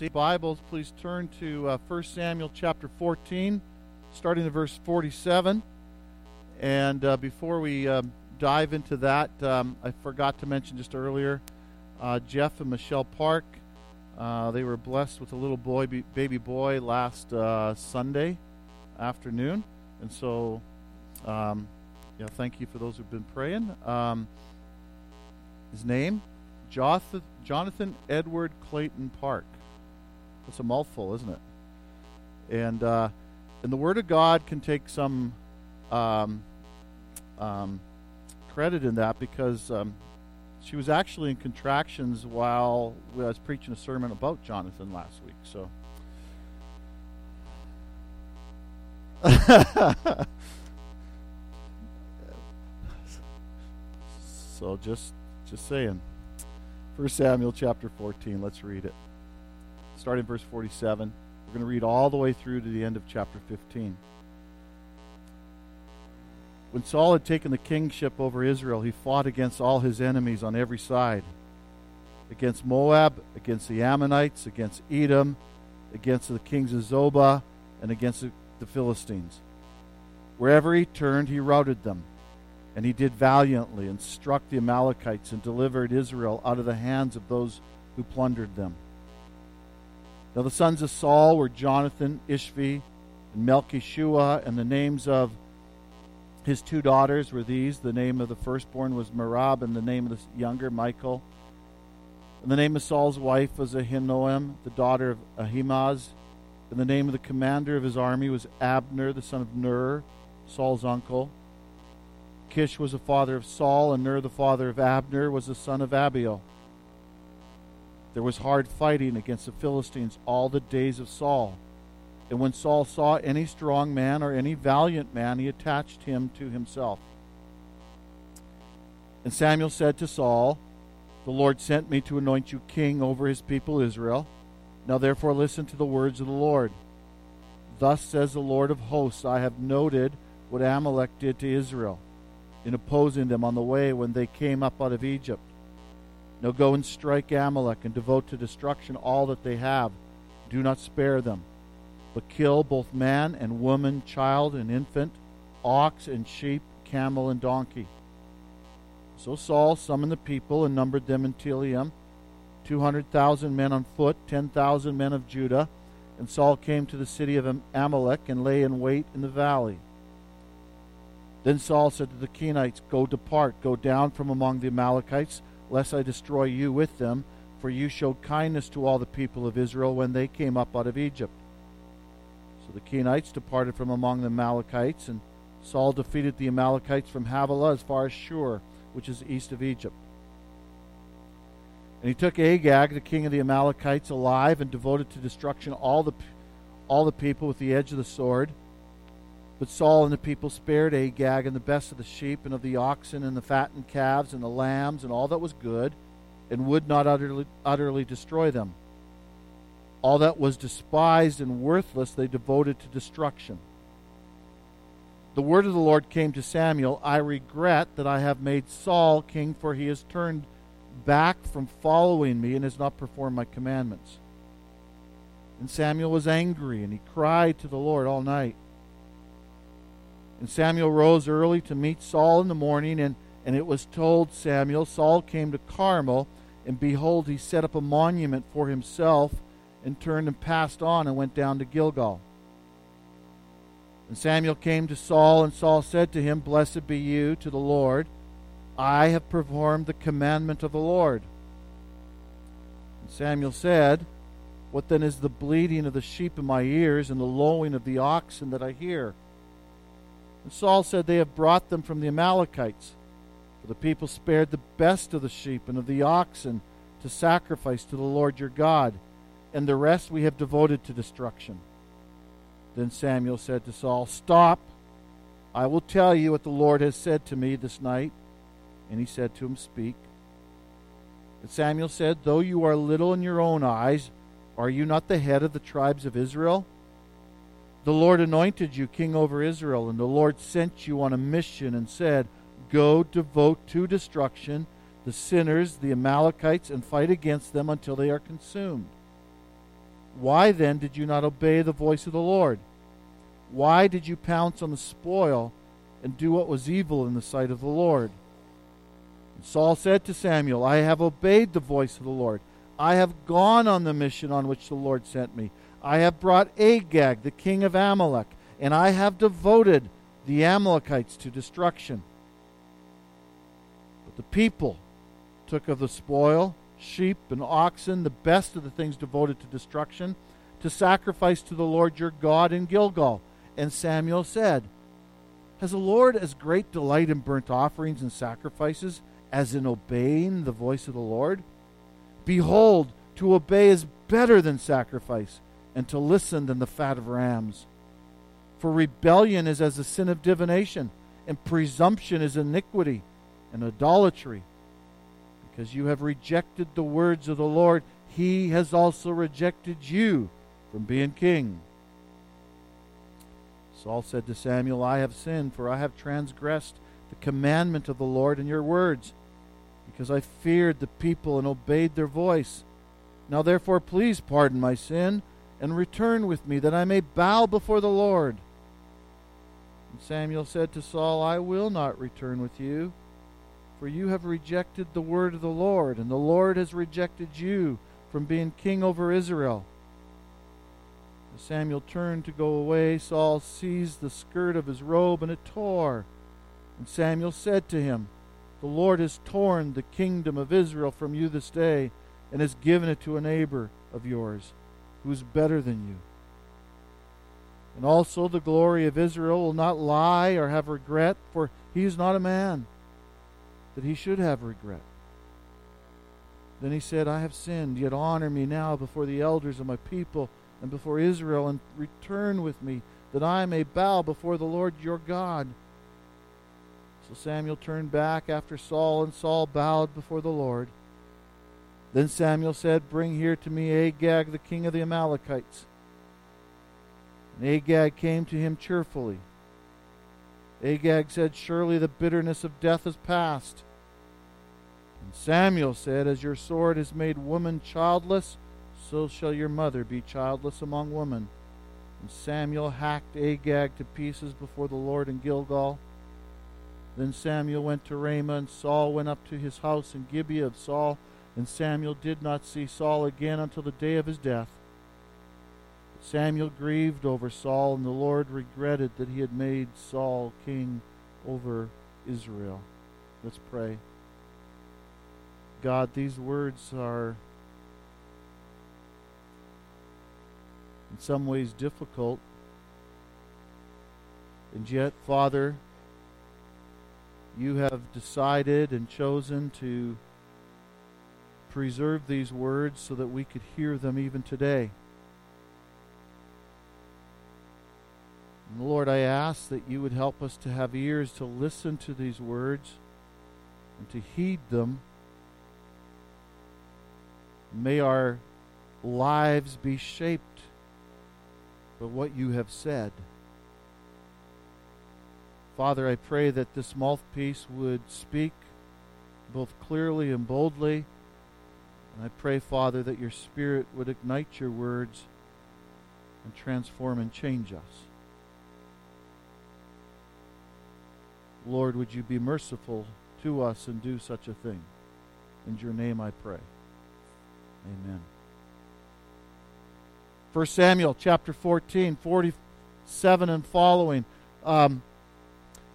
See Bibles, please turn to uh, 1 Samuel chapter 14, starting at verse 47. And uh, before we um, dive into that, um, I forgot to mention just earlier uh, Jeff and Michelle Park. Uh, they were blessed with a little boy, baby boy, last uh, Sunday afternoon. And so, um, yeah, thank you for those who've been praying. Um, his name, Jonathan Edward Clayton Park. That's a mouthful, isn't it? And uh, and the Word of God can take some um, um, credit in that because um, she was actually in contractions while I was preaching a sermon about Jonathan last week. So. so just just saying. First Samuel chapter 14. Let's read it starting verse 47. We're going to read all the way through to the end of chapter 15. When Saul had taken the kingship over Israel, he fought against all his enemies on every side against Moab, against the Ammonites, against Edom, against the kings of Zobah, and against the Philistines. Wherever he turned, he routed them. And he did valiantly and struck the Amalekites and delivered Israel out of the hands of those who plundered them. Now the sons of Saul were Jonathan, Ishvi, and Melchishua, and the names of his two daughters were these. The name of the firstborn was Merab, and the name of the younger, Michal. And the name of Saul's wife was Ahinoam, the daughter of Ahimaaz. And the name of the commander of his army was Abner, the son of Ner, Saul's uncle. Kish was the father of Saul, and Ner, the father of Abner, was the son of Abiel. There was hard fighting against the Philistines all the days of Saul. And when Saul saw any strong man or any valiant man, he attached him to himself. And Samuel said to Saul, The Lord sent me to anoint you king over his people Israel. Now therefore listen to the words of the Lord. Thus says the Lord of hosts I have noted what Amalek did to Israel in opposing them on the way when they came up out of Egypt. Now go and strike Amalek and devote to destruction all that they have. Do not spare them, but kill both man and woman, child and infant, ox and sheep, camel and donkey. So Saul summoned the people and numbered them in Telaim, 200,000 men on foot, 10,000 men of Judah. And Saul came to the city of Amalek and lay in wait in the valley. Then Saul said to the Kenites, Go depart, go down from among the Amalekites lest I destroy you with them, for you showed kindness to all the people of Israel when they came up out of Egypt. So the Kenites departed from among the Amalekites, and Saul defeated the Amalekites from Havilah as far as Shur, which is east of Egypt. And he took Agag, the king of the Amalekites, alive and devoted to destruction all the, all the people with the edge of the sword. But Saul and the people spared Agag and the best of the sheep and of the oxen and the fattened calves and the lambs and all that was good, and would not utterly, utterly destroy them. All that was despised and worthless they devoted to destruction. The word of the Lord came to Samuel I regret that I have made Saul king, for he has turned back from following me and has not performed my commandments. And Samuel was angry, and he cried to the Lord all night. And Samuel rose early to meet Saul in the morning, and, and it was told Samuel, Saul came to Carmel, and behold, he set up a monument for himself, and turned and passed on, and went down to Gilgal. And Samuel came to Saul, and Saul said to him, Blessed be you to the Lord. I have performed the commandment of the Lord. And Samuel said, What then is the bleating of the sheep in my ears, and the lowing of the oxen that I hear? And Saul said, They have brought them from the Amalekites. For the people spared the best of the sheep and of the oxen to sacrifice to the Lord your God, and the rest we have devoted to destruction. Then Samuel said to Saul, Stop. I will tell you what the Lord has said to me this night. And he said to him, Speak. And Samuel said, Though you are little in your own eyes, are you not the head of the tribes of Israel? The Lord anointed you king over Israel, and the Lord sent you on a mission and said, Go devote to destruction the sinners, the Amalekites, and fight against them until they are consumed. Why then did you not obey the voice of the Lord? Why did you pounce on the spoil and do what was evil in the sight of the Lord? And Saul said to Samuel, I have obeyed the voice of the Lord. I have gone on the mission on which the Lord sent me. I have brought Agag, the king of Amalek, and I have devoted the Amalekites to destruction. But the people took of the spoil sheep and oxen, the best of the things devoted to destruction, to sacrifice to the Lord your God in Gilgal. And Samuel said, Has the Lord as great delight in burnt offerings and sacrifices as in obeying the voice of the Lord? Behold, to obey is better than sacrifice, and to listen than the fat of rams. For rebellion is as the sin of divination, and presumption is iniquity and idolatry. Because you have rejected the words of the Lord, he has also rejected you from being king. Saul said to Samuel, I have sinned, for I have transgressed the commandment of the Lord in your words, because I feared the people and obeyed their voice. Now therefore, please pardon my sin and return with me, that I may bow before the Lord. And Samuel said to Saul, I will not return with you, for you have rejected the word of the Lord, and the Lord has rejected you from being king over Israel. As Samuel turned to go away, Saul seized the skirt of his robe, and it tore. And Samuel said to him, The Lord has torn the kingdom of Israel from you this day, and has given it to a neighbor of yours, who is better than you. And also the glory of Israel will not lie or have regret, for he is not a man that he should have regret. Then he said, I have sinned, yet honor me now before the elders of my people and before Israel, and return with me, that I may bow before the Lord your God. So Samuel turned back after Saul, and Saul bowed before the Lord. Then Samuel said, Bring here to me Agag, the king of the Amalekites. And Agag came to him cheerfully. Agag said, Surely the bitterness of death is past. And Samuel said, As your sword has made woman childless, so shall your mother be childless among women. And Samuel hacked Agag to pieces before the Lord in Gilgal. Then Samuel went to Ramah, and Saul went up to his house in Gibeah of Saul. And Samuel did not see Saul again until the day of his death. Samuel grieved over Saul, and the Lord regretted that he had made Saul king over Israel. Let's pray. God, these words are in some ways difficult. And yet, Father, you have decided and chosen to preserve these words so that we could hear them even today. Lord, I ask that you would help us to have ears to listen to these words and to heed them. May our lives be shaped by what you have said. Father, I pray that this mouthpiece would speak both clearly and boldly. And I pray, Father, that your Spirit would ignite your words and transform and change us. Lord, would you be merciful to us and do such a thing? In your name I pray. Amen. 1 Samuel chapter 14, 47 and following. Um,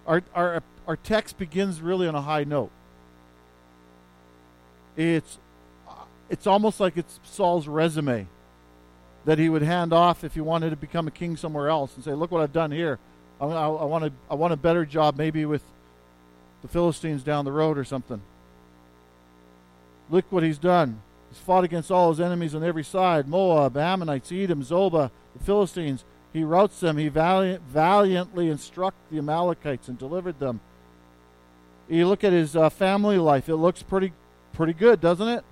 our, our, our text begins really on a high note. It's, it's almost like it's Saul's resume that he would hand off if he wanted to become a king somewhere else and say, Look what I've done here. I, I, I, want, a, I want a better job maybe with the Philistines down the road or something. Look what he's done. He's fought against all his enemies on every side Moab, Ammonites, Edom, Zobah, the Philistines. He routs them. He valiant, valiantly instructed the Amalekites and delivered them. You look at his uh, family life, it looks pretty, pretty good, doesn't it?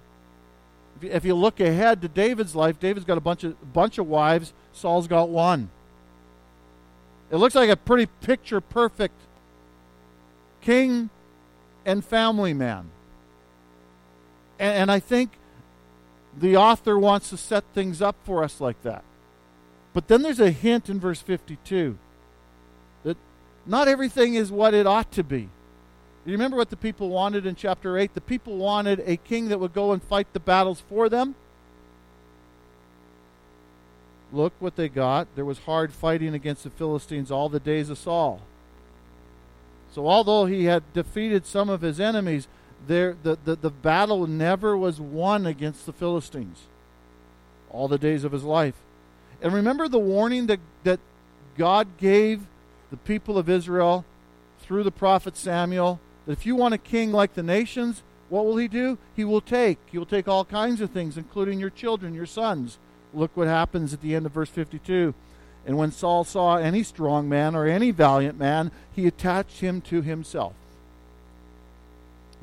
If you, look ahead to David's life, David's got a bunch of, bunch of wives, Saul's got one. It looks like a pretty picture perfect king and family man. And, and I think the author wants to set things up for us like that. But then there's a hint in verse 52 that not everything is what it ought to be. You remember what the people wanted in chapter 8? The people wanted a king that would go and fight the battles for them. Look what they got. There was hard fighting against the Philistines all the days of Saul. So, although he had defeated some of his enemies, there, the, the, the battle never was won against the Philistines all the days of his life. And remember the warning that, that God gave the people of Israel through the prophet Samuel that if you want a king like the nations, what will he do? He will take. He will take all kinds of things, including your children, your sons. Look what happens at the end of verse 52. And when Saul saw any strong man or any valiant man, he attached him to himself.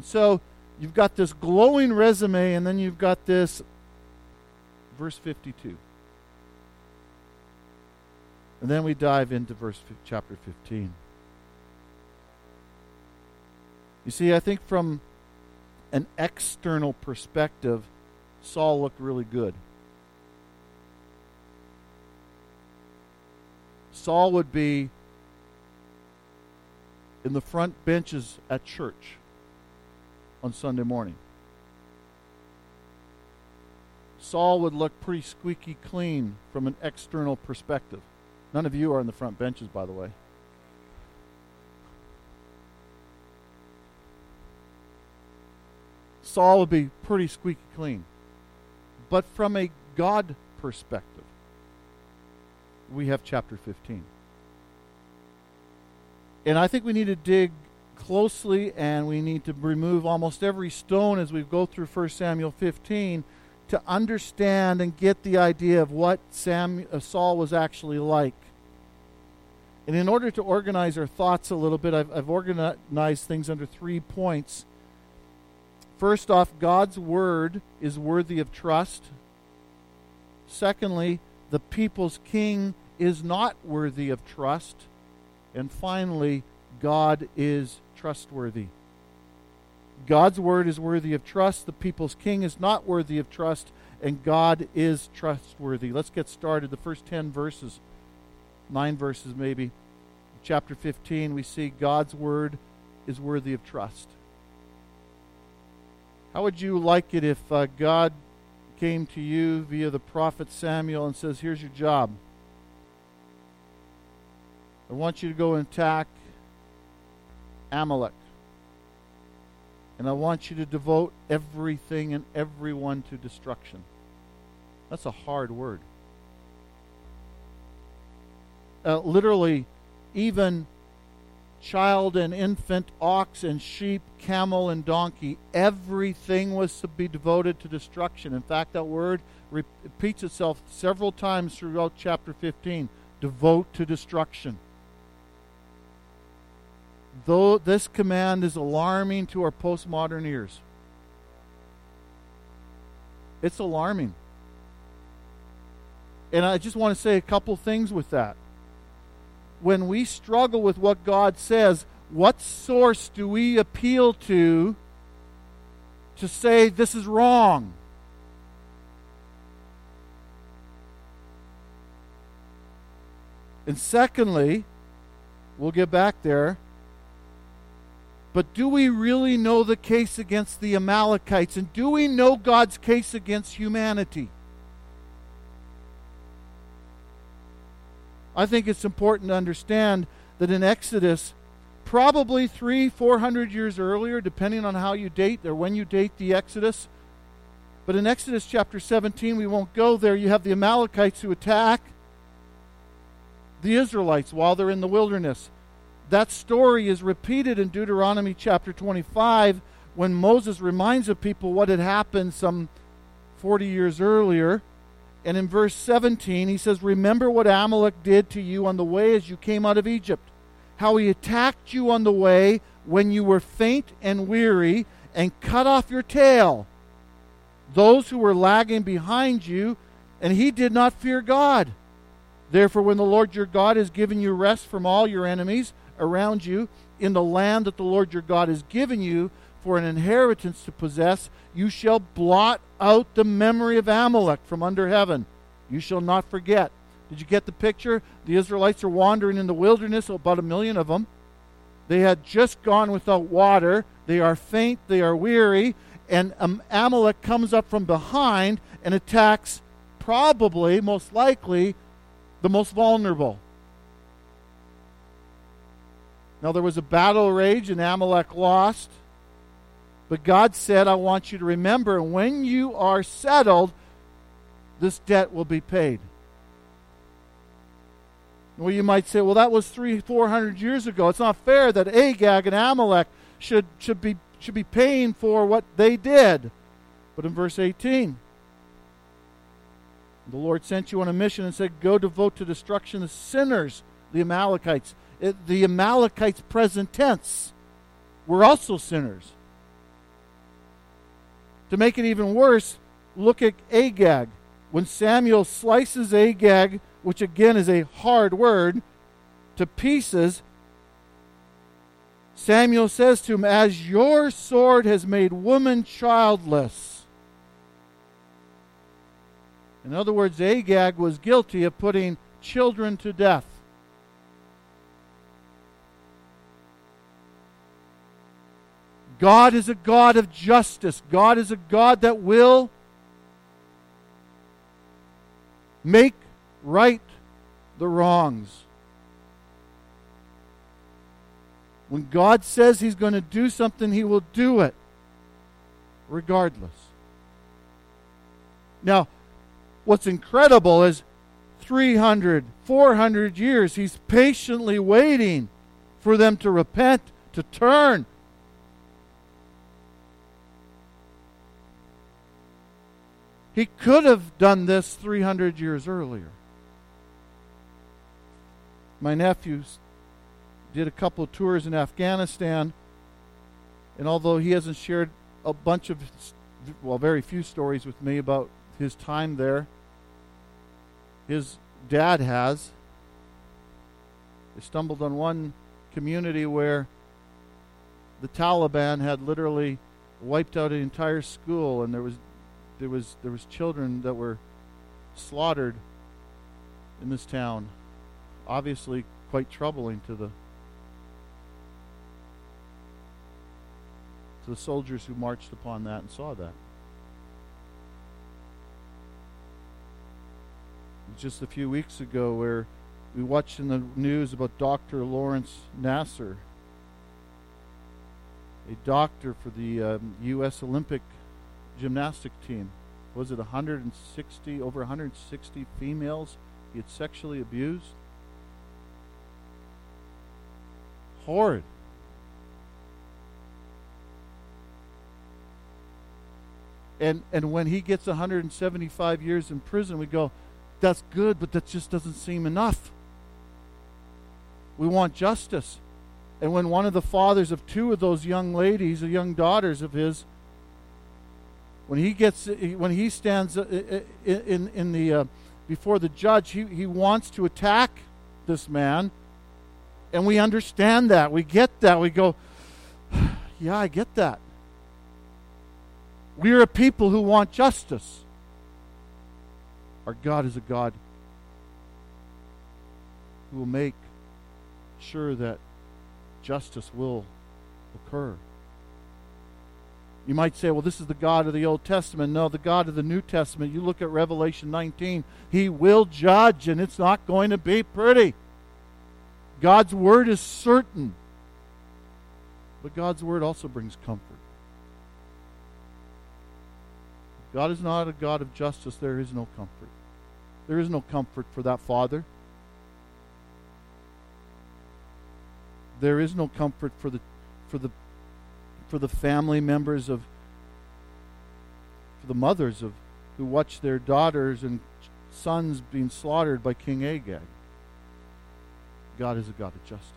So you've got this glowing resume, and then you've got this verse 52. And then we dive into verse chapter 15. You see, I think from an external perspective, Saul looked really good. Saul would be in the front benches at church on Sunday morning. Saul would look pretty squeaky clean from an external perspective. None of you are in the front benches, by the way. Saul would be pretty squeaky clean. But from a God perspective, we have chapter 15. And I think we need to dig closely and we need to remove almost every stone as we go through 1 Samuel 15 to understand and get the idea of what Sam, uh, Saul was actually like. And in order to organize our thoughts a little bit, I've, I've organized things under three points. First off, God's word is worthy of trust. Secondly, the people's king is not worthy of trust. And finally, God is trustworthy. God's word is worthy of trust. The people's king is not worthy of trust, and God is trustworthy. Let's get started. The first 10 verses, nine verses maybe. Chapter 15, we see God's word is worthy of trust. How would you like it if uh, God came to you via the prophet Samuel and says, Here's your job? I want you to go and attack Amalek. And I want you to devote everything and everyone to destruction. That's a hard word. Uh, literally, even child and infant, ox and sheep, camel and donkey, everything was to be devoted to destruction. In fact, that word repeats itself several times throughout chapter 15 devote to destruction though this command is alarming to our postmodern ears. It's alarming. And I just want to say a couple things with that. When we struggle with what God says, what source do we appeal to to say this is wrong? And secondly, we'll get back there. But do we really know the case against the Amalekites? And do we know God's case against humanity? I think it's important to understand that in Exodus, probably three, four hundred years earlier, depending on how you date or when you date the Exodus, but in Exodus chapter 17, we won't go there. You have the Amalekites who attack the Israelites while they're in the wilderness. That story is repeated in Deuteronomy chapter 25 when Moses reminds the people what had happened some 40 years earlier. And in verse 17, he says, Remember what Amalek did to you on the way as you came out of Egypt, how he attacked you on the way when you were faint and weary, and cut off your tail. Those who were lagging behind you, and he did not fear God. Therefore, when the Lord your God has given you rest from all your enemies, around you in the land that the Lord your God has given you for an inheritance to possess. You shall blot out the memory of Amalek from under heaven. You shall not forget. Did you get the picture? The Israelites are wandering in the wilderness, oh, about a million of them. They had just gone without water. They are faint, they are weary, and um, Amalek comes up from behind and attacks, probably, most likely, the most vulnerable. Now, there was a battle rage, and Amalek lost. But God said, I want you to remember when you are settled, this debt will be paid. Well, you might say, well, that was three, four hundred years ago. It's not fair that Agag and Amalek should, should, be, should be paying for what they did. But in verse 18, the Lord sent you on a mission and said, Go devote to destruction the sinners, the Amalekites. It, the Amalekites, present tense, were also sinners. To make it even worse, look at Agag. When Samuel slices Agag, which again is a hard word, to pieces, Samuel says to him, As your sword has made woman childless. In other words, Agag was guilty of putting children to death. God is a God of justice. God is a God that will make right the wrongs. When God says He's going to do something, He will do it, regardless. Now, what's incredible is 300, 400 years, He's patiently waiting for them to repent, to turn. He could have done this 300 years earlier. My nephew did a couple of tours in Afghanistan, and although he hasn't shared a bunch of, well, very few stories with me about his time there, his dad has. They stumbled on one community where the Taliban had literally wiped out an entire school, and there was there was there was children that were slaughtered in this town. Obviously, quite troubling to the to the soldiers who marched upon that and saw that. Just a few weeks ago, where we watched in the news about Dr. Lawrence Nassar, a doctor for the um, U.S. Olympic gymnastic team. Was it 160, over 160 females he had sexually abused? Horrid. and and when he gets 175 years in prison we go that's good but that just doesn't seem enough we want justice and when one of the fathers of two of those young ladies the young daughters of his when he gets when he stands uh, uh, in in the uh, before the judge he, he wants to attack this man and we understand that we get that we go yeah i get that we are a people who want justice. Our God is a God who will make sure that justice will occur. You might say, well, this is the God of the Old Testament. No, the God of the New Testament. You look at Revelation 19, He will judge, and it's not going to be pretty. God's word is certain, but God's word also brings comfort. God is not a God of justice. There is no comfort. There is no comfort for that father. There is no comfort for the for the for the family members of for the mothers of who watch their daughters and sons being slaughtered by King Agag. God is a God of justice.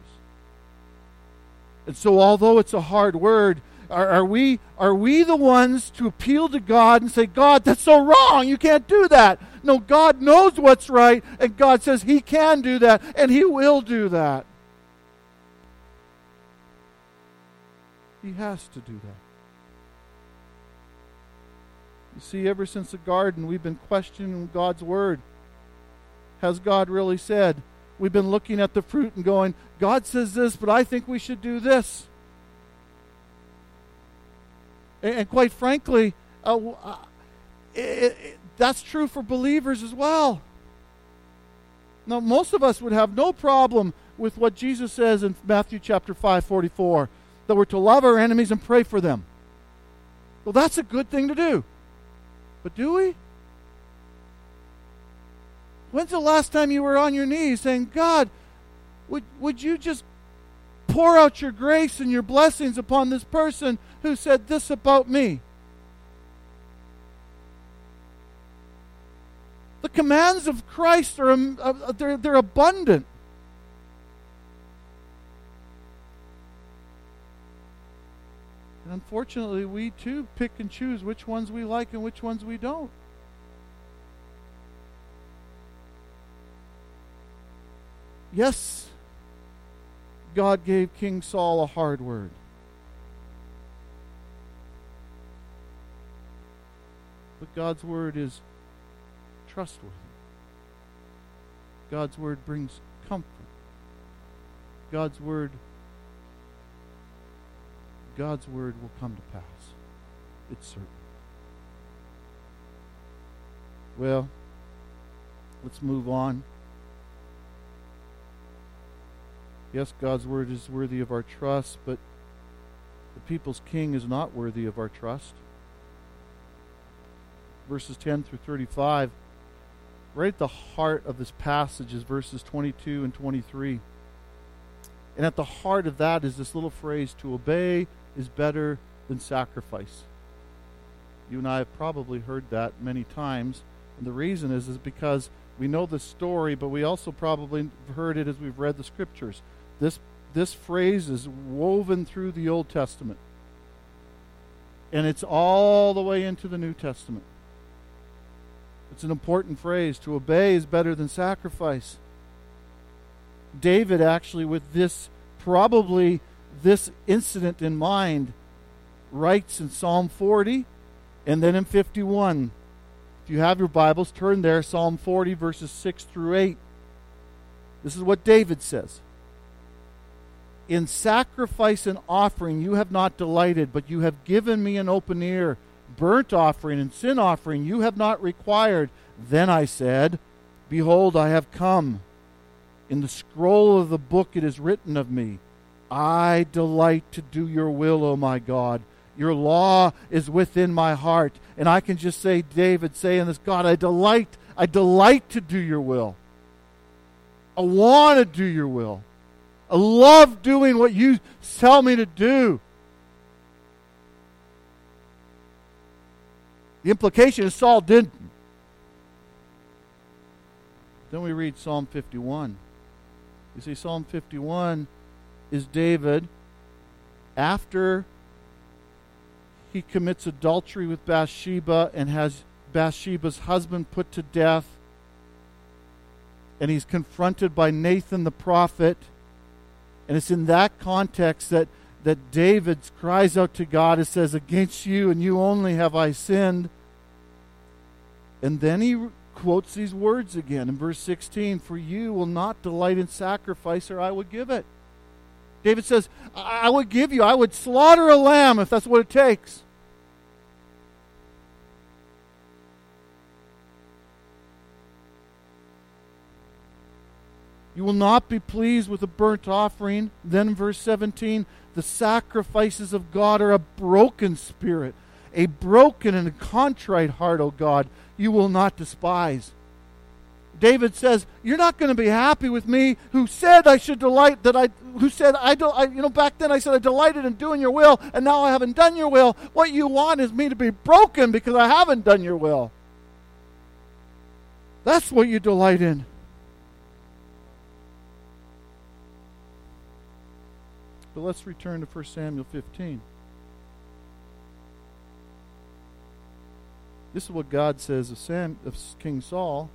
And so although it's a hard word, are, are, we, are we the ones to appeal to God and say, God, that's so wrong. You can't do that. No, God knows what's right, and God says He can do that, and He will do that. He has to do that. You see, ever since the garden, we've been questioning God's word. Has God really said? We've been looking at the fruit and going, God says this, but I think we should do this. And, and quite frankly, uh, uh it, it, that's true for believers as well. Now, most of us would have no problem with what Jesus says in Matthew chapter 5, 44, that we're to love our enemies and pray for them. Well, that's a good thing to do. But do we? When's the last time you were on your knees saying, God, would, would you just pour out your grace and your blessings upon this person who said this about me? The commands of Christ are um, uh, they're, they're abundant. And unfortunately, we too pick and choose which ones we like and which ones we don't. Yes, God gave King Saul a hard word. But God's word is trustworthy. God's word brings comfort. God's word God's word will come to pass. It's certain. Well, let's move on. Yes, God's word is worthy of our trust, but the people's king is not worthy of our trust. Verses 10 through 35, right at the heart of this passage is verses 22 and 23. And at the heart of that is this little phrase to obey is better than sacrifice. You and I have probably heard that many times. And the reason is, is because we know the story, but we also probably heard it as we've read the scriptures. This, this phrase is woven through the Old Testament. And it's all the way into the New Testament. It's an important phrase. To obey is better than sacrifice. David, actually, with this, probably this incident in mind, writes in Psalm 40 and then in 51. If you have your Bibles, turn there, Psalm 40, verses 6 through 8. This is what David says in sacrifice and offering you have not delighted, but you have given me an open ear. Burnt offering and sin offering you have not required. Then I said, Behold, I have come. In the scroll of the book it is written of me, I delight to do your will, O my God. Your law is within my heart. And I can just say, David saying this, God, I delight, I delight to do your will. I want to do your will. I love doing what you tell me to do. The implication is Saul didn't. Then we read Psalm 51. You see, Psalm 51 is David after he commits adultery with Bathsheba and has Bathsheba's husband put to death. And he's confronted by Nathan the prophet and it's in that context that, that David cries out to God and says, Against you and you only have I sinned. And then he quotes these words again in verse 16 For you will not delight in sacrifice, or I would give it. David says, I would give you, I would slaughter a lamb if that's what it takes. You will not be pleased with a burnt offering. Then, verse 17, the sacrifices of God are a broken spirit, a broken and a contrite heart, O God, you will not despise. David says, "You're not going to be happy with me, who said I should delight that I, who said I, don't, I, you know, back then I said I delighted in doing your will, and now I haven't done your will. What you want is me to be broken because I haven't done your will. That's what you delight in." But let's return to 1 Samuel 15. This is what God says of, Sam, of King Saul.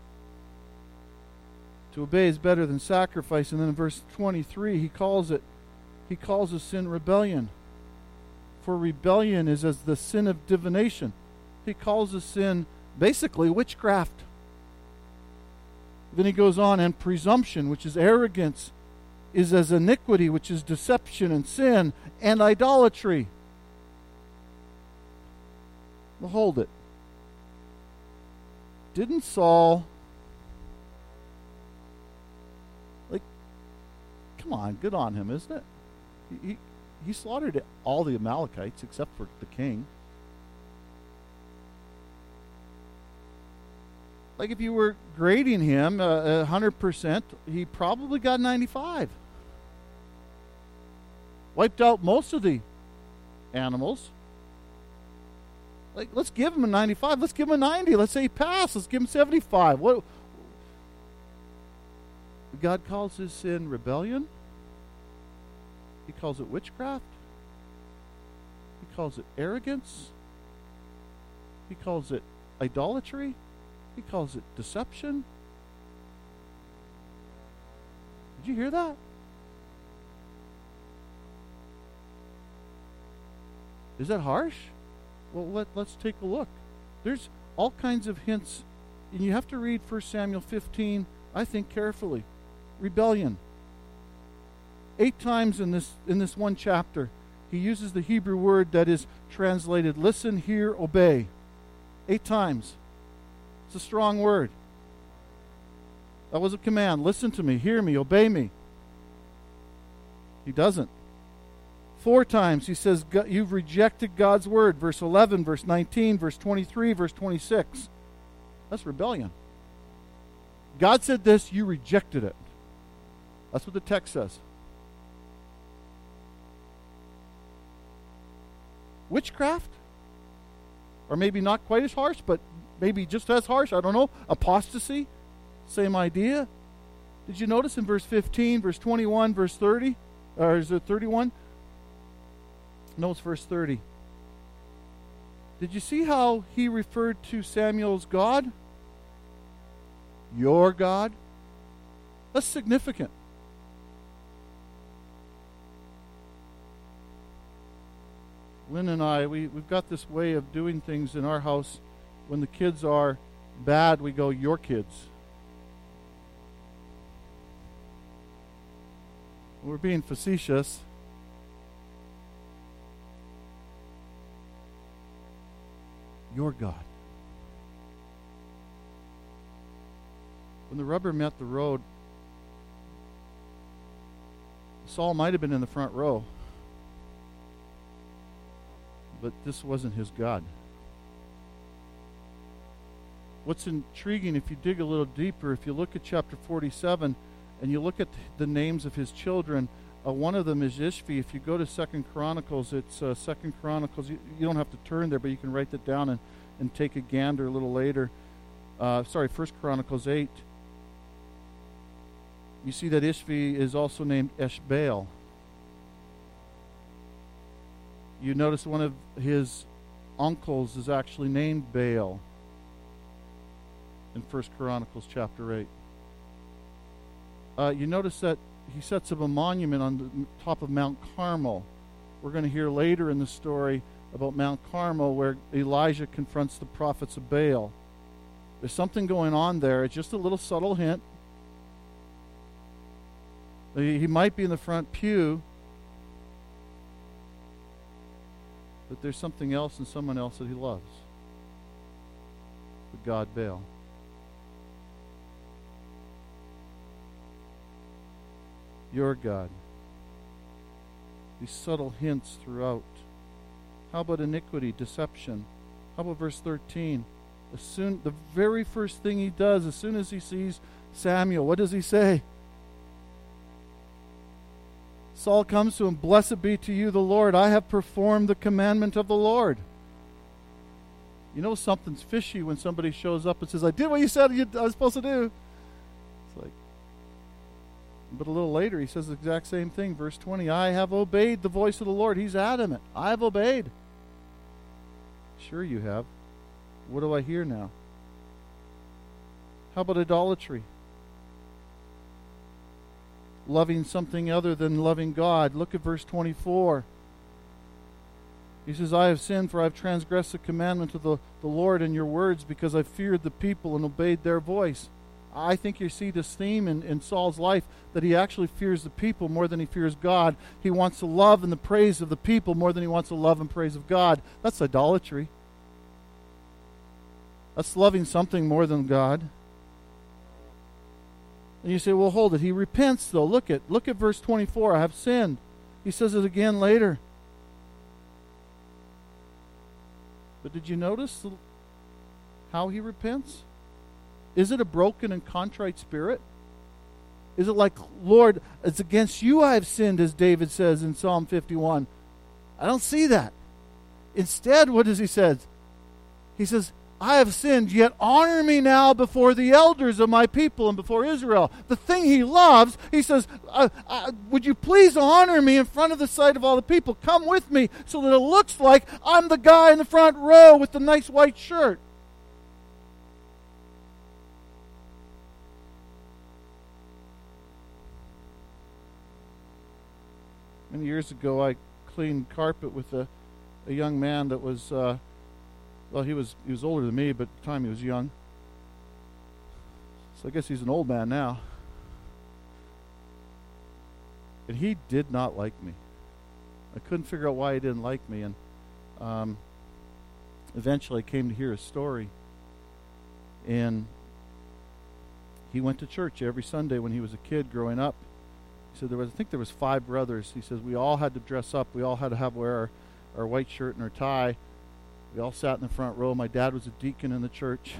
To obey is better than sacrifice. And then in verse 23, he calls it, he calls a sin rebellion. For rebellion is as the sin of divination. he calls his sin basically witchcraft. Then he goes on, and presumption, which is arrogance, is as iniquity, which is deception and sin, and idolatry. Behold it. Didn't Saul, come on, good on him, isn't it? He, he slaughtered all the Amalekites except for the king. like if you were grading him uh, 100%, he probably got 95. Wiped out most of the animals. Like, let's give him a 95. Let's give him a 90. Let's say he passed. Let's give him 75. What? God calls his sin rebellion. He calls it witchcraft. He calls it arrogance. He calls it idolatry. He calls it deception. Did you hear that? Is that harsh? Well, let, let's take a look. There's all kinds of hints, and you have to read 1 Samuel 15, I think, carefully. Rebellion. Eight times in this, in this one chapter, he uses the Hebrew word that is translated listen, hear, obey. Eight times. It's a strong word. That was a command. Listen to me, hear me, obey me. He doesn't. Four times he says, You've rejected God's word. Verse 11, verse 19, verse 23, verse 26. That's rebellion. God said this, you rejected it. That's what the text says. Witchcraft? Or maybe not quite as harsh, but maybe just as harsh. I don't know. Apostasy, same idea. Did you notice in verse 15, verse 21, verse 30? Or is it 31? No, it's verse 30. Did you see how he referred to Samuel's God? Your God? That's significant. Lynn and I, we, we've got this way of doing things in our house when the kids are bad, we go, Your kids. We're being facetious. Your God. When the rubber met the road, Saul might have been in the front row, but this wasn't his God what's intriguing, if you dig a little deeper, if you look at chapter 47 and you look at the names of his children, uh, one of them is Ishvi. If you go to Second Chronicles, it's uh, Second Chronicles. You, you, don't have to turn there, but you can write that down and, and take a gander a little later. Uh, sorry, First Chronicles 8. You see that Ishvi is also named Eshbaal. You notice one of his uncles is actually named Baal in First Chronicles chapter 8. Uh, you notice that he sets up a monument on the top of Mount Carmel. We're going to hear later in the story about Mount Carmel where Elijah confronts the prophets of Baal. There's something going on there. It's just a little subtle hint. He might be in the front pew, but there's something else and someone else that he loves. But God Baal. your God. These subtle hints throughout. How about iniquity, deception? How about verse 13? As soon the very first thing he does, as soon as he sees Samuel, what does he say? Saul comes to him, Blessed be to you, the Lord. I have performed the commandment of the Lord. You know something's fishy when somebody shows up and says, I did what you said I was supposed to do. It's like, but a little later, he says the exact same thing. Verse 20 I have obeyed the voice of the Lord. He's adamant. I have obeyed. Sure, you have. What do I hear now? How about idolatry? Loving something other than loving God. Look at verse 24. He says, I have sinned, for I have transgressed the commandment of the, the Lord and your words, because I feared the people and obeyed their voice. I think you see this theme in, in Saul's life that he actually fears the people more than he fears God. He wants to love and the praise of the people more than he wants to love and praise of God. That's idolatry. That's loving something more than God. And you say, well, hold it. He repents, though. Look at look at verse 24. I have sinned. He says it again later. But did you notice how he repents? Is it a broken and contrite spirit? Is it like, Lord, it's against you I have sinned, as David says in Psalm 51? I don't see that. Instead, what does he say? He says, I have sinned, yet honor me now before the elders of my people and before Israel. The thing he loves, he says, uh, uh, Would you please honor me in front of the sight of all the people? Come with me so that it looks like I'm the guy in the front row with the nice white shirt. Many years ago, I cleaned carpet with a, a young man that was. Uh, well, he was he was older than me, but at the time he was young. So I guess he's an old man now. And he did not like me. I couldn't figure out why he didn't like me, and um, eventually I came to hear his story. And he went to church every Sunday when he was a kid growing up. He said there was I think there was five brothers. He says we all had to dress up. We all had to have wear our, our white shirt and our tie we all sat in the front row. My dad was a deacon in the church.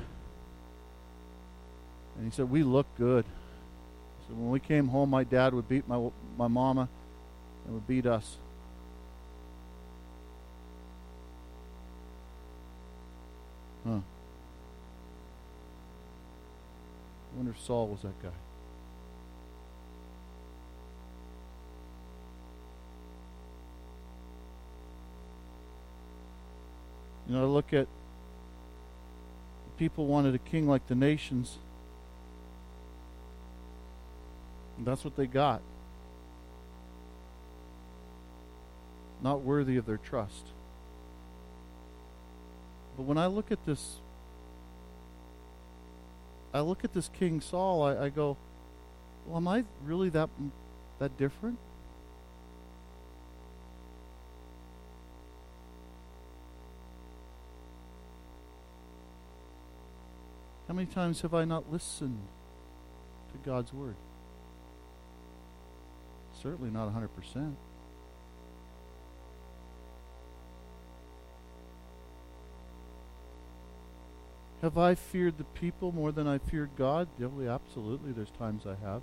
And he said, We look good. So when we came home, my dad would beat my, my mama and would beat us. Huh. I wonder if Saul was that guy. You know, I look at people wanted a king like the nations. And that's what they got. Not worthy of their trust. But when I look at this, I look at this King Saul, I, I go, well, am I really that that different? How many times have I not listened to God's word? Certainly not 100%. Have I feared the people more than I feared God? Yeah, absolutely. There's times I have.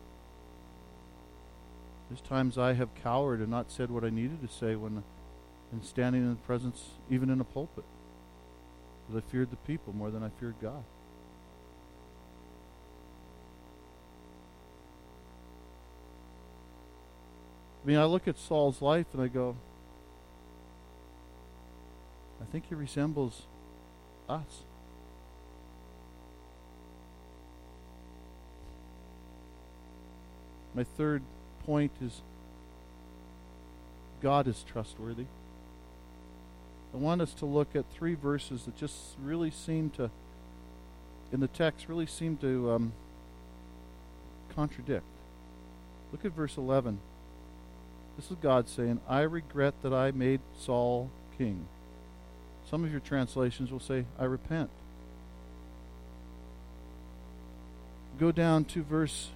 There's times I have cowered and not said what I needed to say when in standing in the presence, even in a pulpit. Because I feared the people more than I feared God. I mean, I look at Saul's life and I go, I think he resembles us. My third point is God is trustworthy. I want us to look at three verses that just really seem to, in the text, really seem to um, contradict. Look at verse 11. This is God saying, I regret that I made Saul king. Some of your translations will say, I repent. Go down to verse,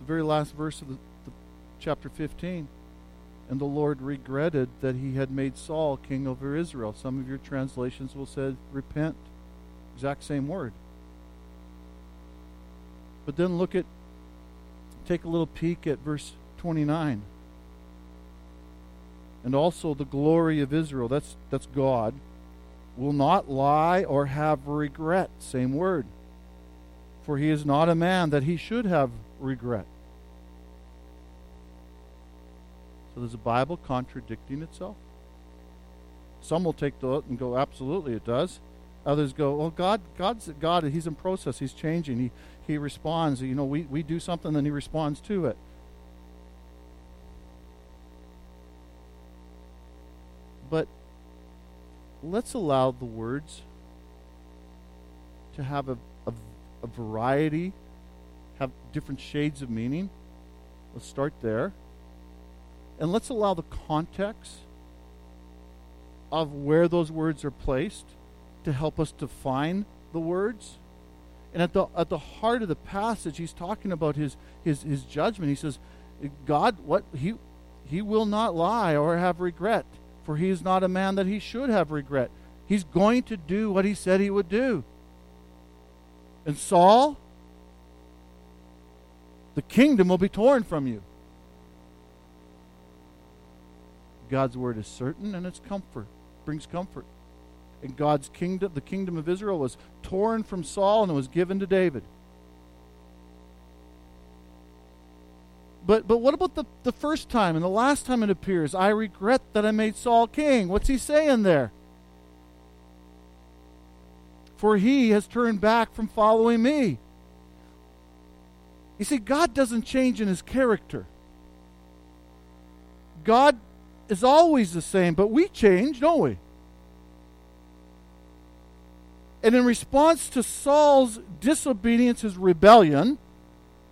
the very last verse of the, the chapter 15. And the Lord regretted that he had made Saul king over Israel. Some of your translations will say, repent. Exact same word. But then look at, take a little peek at verse 29 and also the glory of Israel, that's, that's God, will not lie or have regret. Same word. For he is not a man that he should have regret. So there's a Bible contradicting itself. Some will take the and go, absolutely, it does. Others go, well, God, God's God. He's in process. He's changing. He he responds. You know, we, we do something, then he responds to it. But let's allow the words to have a, a, a variety, have different shades of meaning. Let's start there. And let's allow the context of where those words are placed to help us define the words. And at the at the heart of the passage, he's talking about his his his judgment. He says, God, what he he will not lie or have regret, for he is not a man that he should have regret. He's going to do what he said he would do. And Saul, the kingdom will be torn from you. God's word is certain and it's comfort, brings comfort. And God's kingdom, the kingdom of Israel, was torn from Saul and it was given to David. But but what about the, the first time and the last time it appears? I regret that I made Saul king. What's he saying there? For he has turned back from following me. You see, God doesn't change in his character. God is always the same, but we change, don't we? And in response to Saul's disobedience, his rebellion,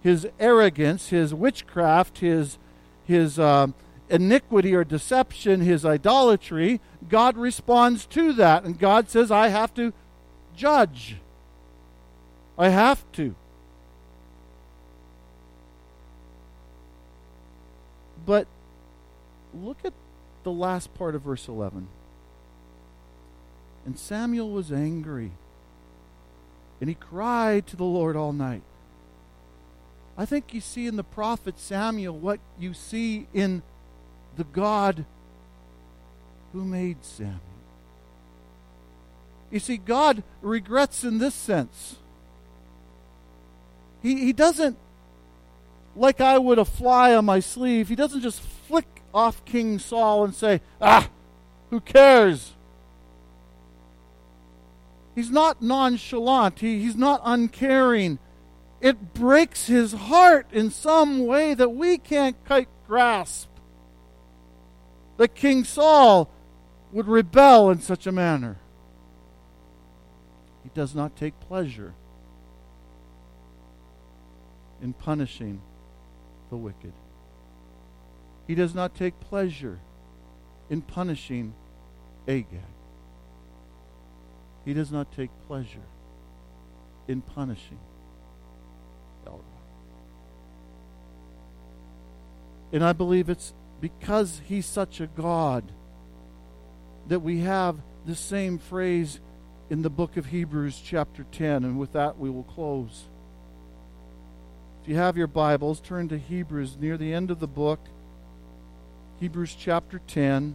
his arrogance, his witchcraft, his, his uh, iniquity or deception, his idolatry, God responds to that. And God says, I have to judge. I have to. But look at the last part of verse 11. And Samuel was angry, and he cried to the Lord all night. I think you see in the prophet Samuel what you see in the God who made Samuel. You see, God regrets in this sense. He, he doesn't, like I would a fly on my sleeve, he doesn't just flick off King Saul and say, ah, who cares? He's not nonchalant. He, he's not uncaring it breaks his heart in some way that we can't quite grasp. That King Saul would rebel in such a manner. He does not take pleasure in punishing the wicked. He does not take pleasure in punishing Agag. He does not take pleasure in punishing And I believe it's because he's such a God that we have the same phrase in the book of Hebrews, chapter 10. And with that, we will close. If you have your Bibles, turn to Hebrews near the end of the book, Hebrews chapter 10,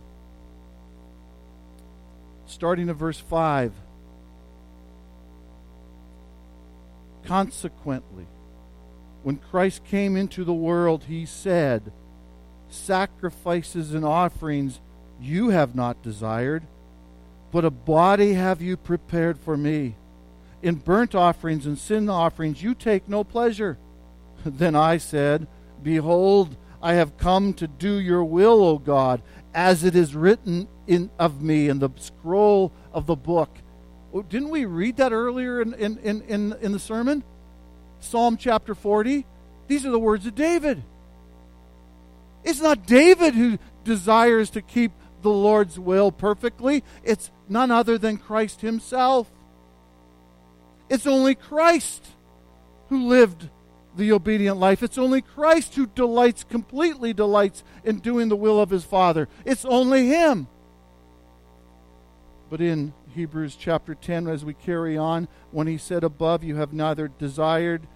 starting at verse 5. Consequently, when Christ came into the world, he said, Sacrifices and offerings you have not desired, but a body have you prepared for me. In burnt offerings and sin offerings you take no pleasure. Then I said, Behold, I have come to do your will, O God, as it is written in, of me in the scroll of the book. Oh, didn't we read that earlier in, in, in, in the sermon? Psalm chapter 40. These are the words of David. It's not David who desires to keep the Lord's will perfectly, it's none other than Christ himself. It's only Christ who lived the obedient life. It's only Christ who delights, completely delights in doing the will of his Father. It's only Him. But in Hebrews chapter 10, as we carry on, when he said above, You have neither desired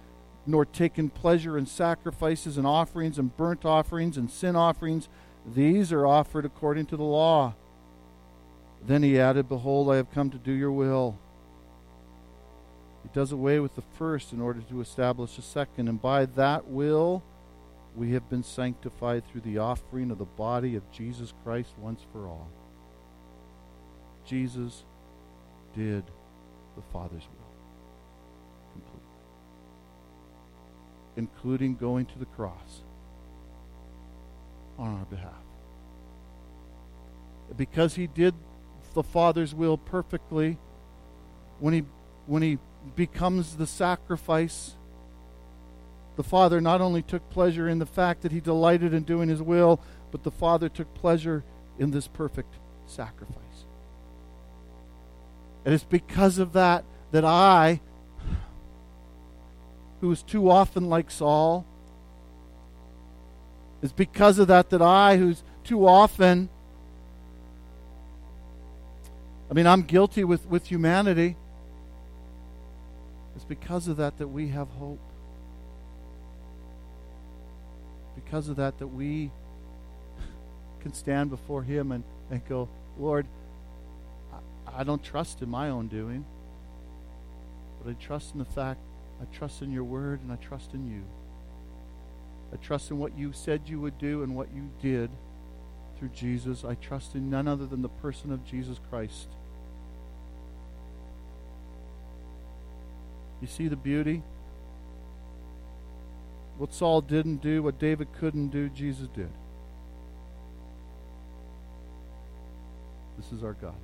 nor taken pleasure in sacrifices and offerings and burnt offerings and sin offerings. These are offered according to the law. Then he added, Behold, I have come to do your will. He does away with the first in order to establish a second, and by that will we have been sanctified through the offering of the body of Jesus Christ once for all. Jesus did the Father's will. Including going to the cross on our behalf. Because he did the Father's will perfectly when he when he becomes the sacrifice. The Father not only took pleasure in the fact that he delighted in doing his will, but the Father took pleasure in this perfect sacrifice. And it's because of that that I, who was too often like Saul, it's because of that that I, who's too often, I mean, I'm guilty with, with humanity. It's because of that that we have hope. Because of that that we can stand before Him and, and go, Lord, I, I don't trust in my own doing, but I trust in the fact, I trust in your word and I trust in you. I trust in what you said you would do and what you did through Jesus. I trust in none other than the person of Jesus Christ. You see the beauty? What Saul didn't do, what David couldn't do, Jesus did. This is our God.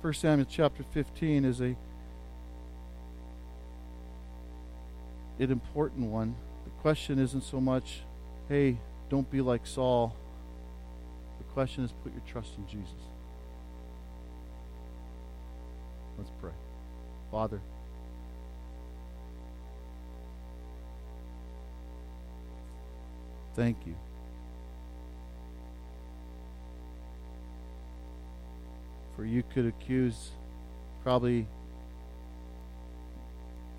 1 Samuel chapter 15 is a an important one. The question isn't so much, hey, don't be like Saul. The question is put your trust in Jesus. Let's pray. Father, thank you. For you could accuse probably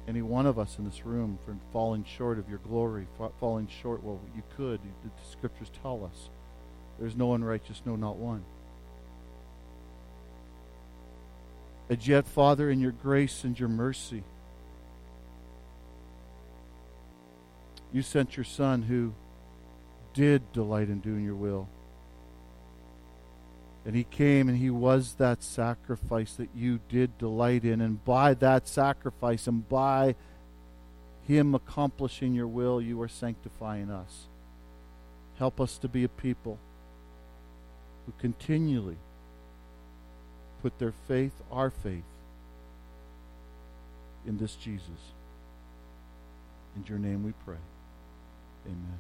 any one of us in this room for falling short of your glory, falling short, well, you could. The scriptures tell us. There's no one righteous, no, not one. And yet, Father, in your grace and your mercy, you sent your Son who did delight in doing your will. And he came and he was that sacrifice that you did delight in. And by that sacrifice and by him accomplishing your will, you are sanctifying us. Help us to be a people who continually put their faith, our faith, in this Jesus. In your name we pray. Amen.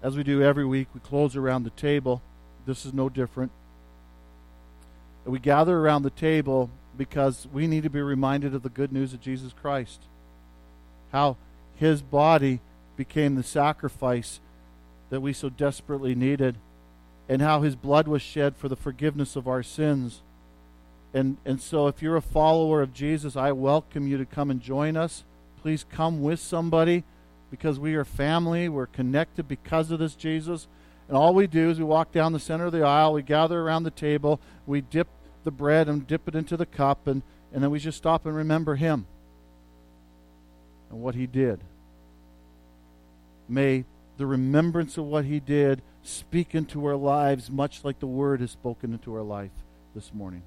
As we do every week, we close around the table. This is no different. We gather around the table because we need to be reminded of the good news of Jesus Christ. How his body became the sacrifice that we so desperately needed, and how his blood was shed for the forgiveness of our sins. And, and so, if you're a follower of Jesus, I welcome you to come and join us. Please come with somebody because we are family. We're connected because of this Jesus. And all we do is we walk down the center of the aisle, we gather around the table, we dip the bread and dip it into the cup, and, and then we just stop and remember Him and what He did. May the remembrance of what He did speak into our lives, much like the Word has spoken into our life this morning.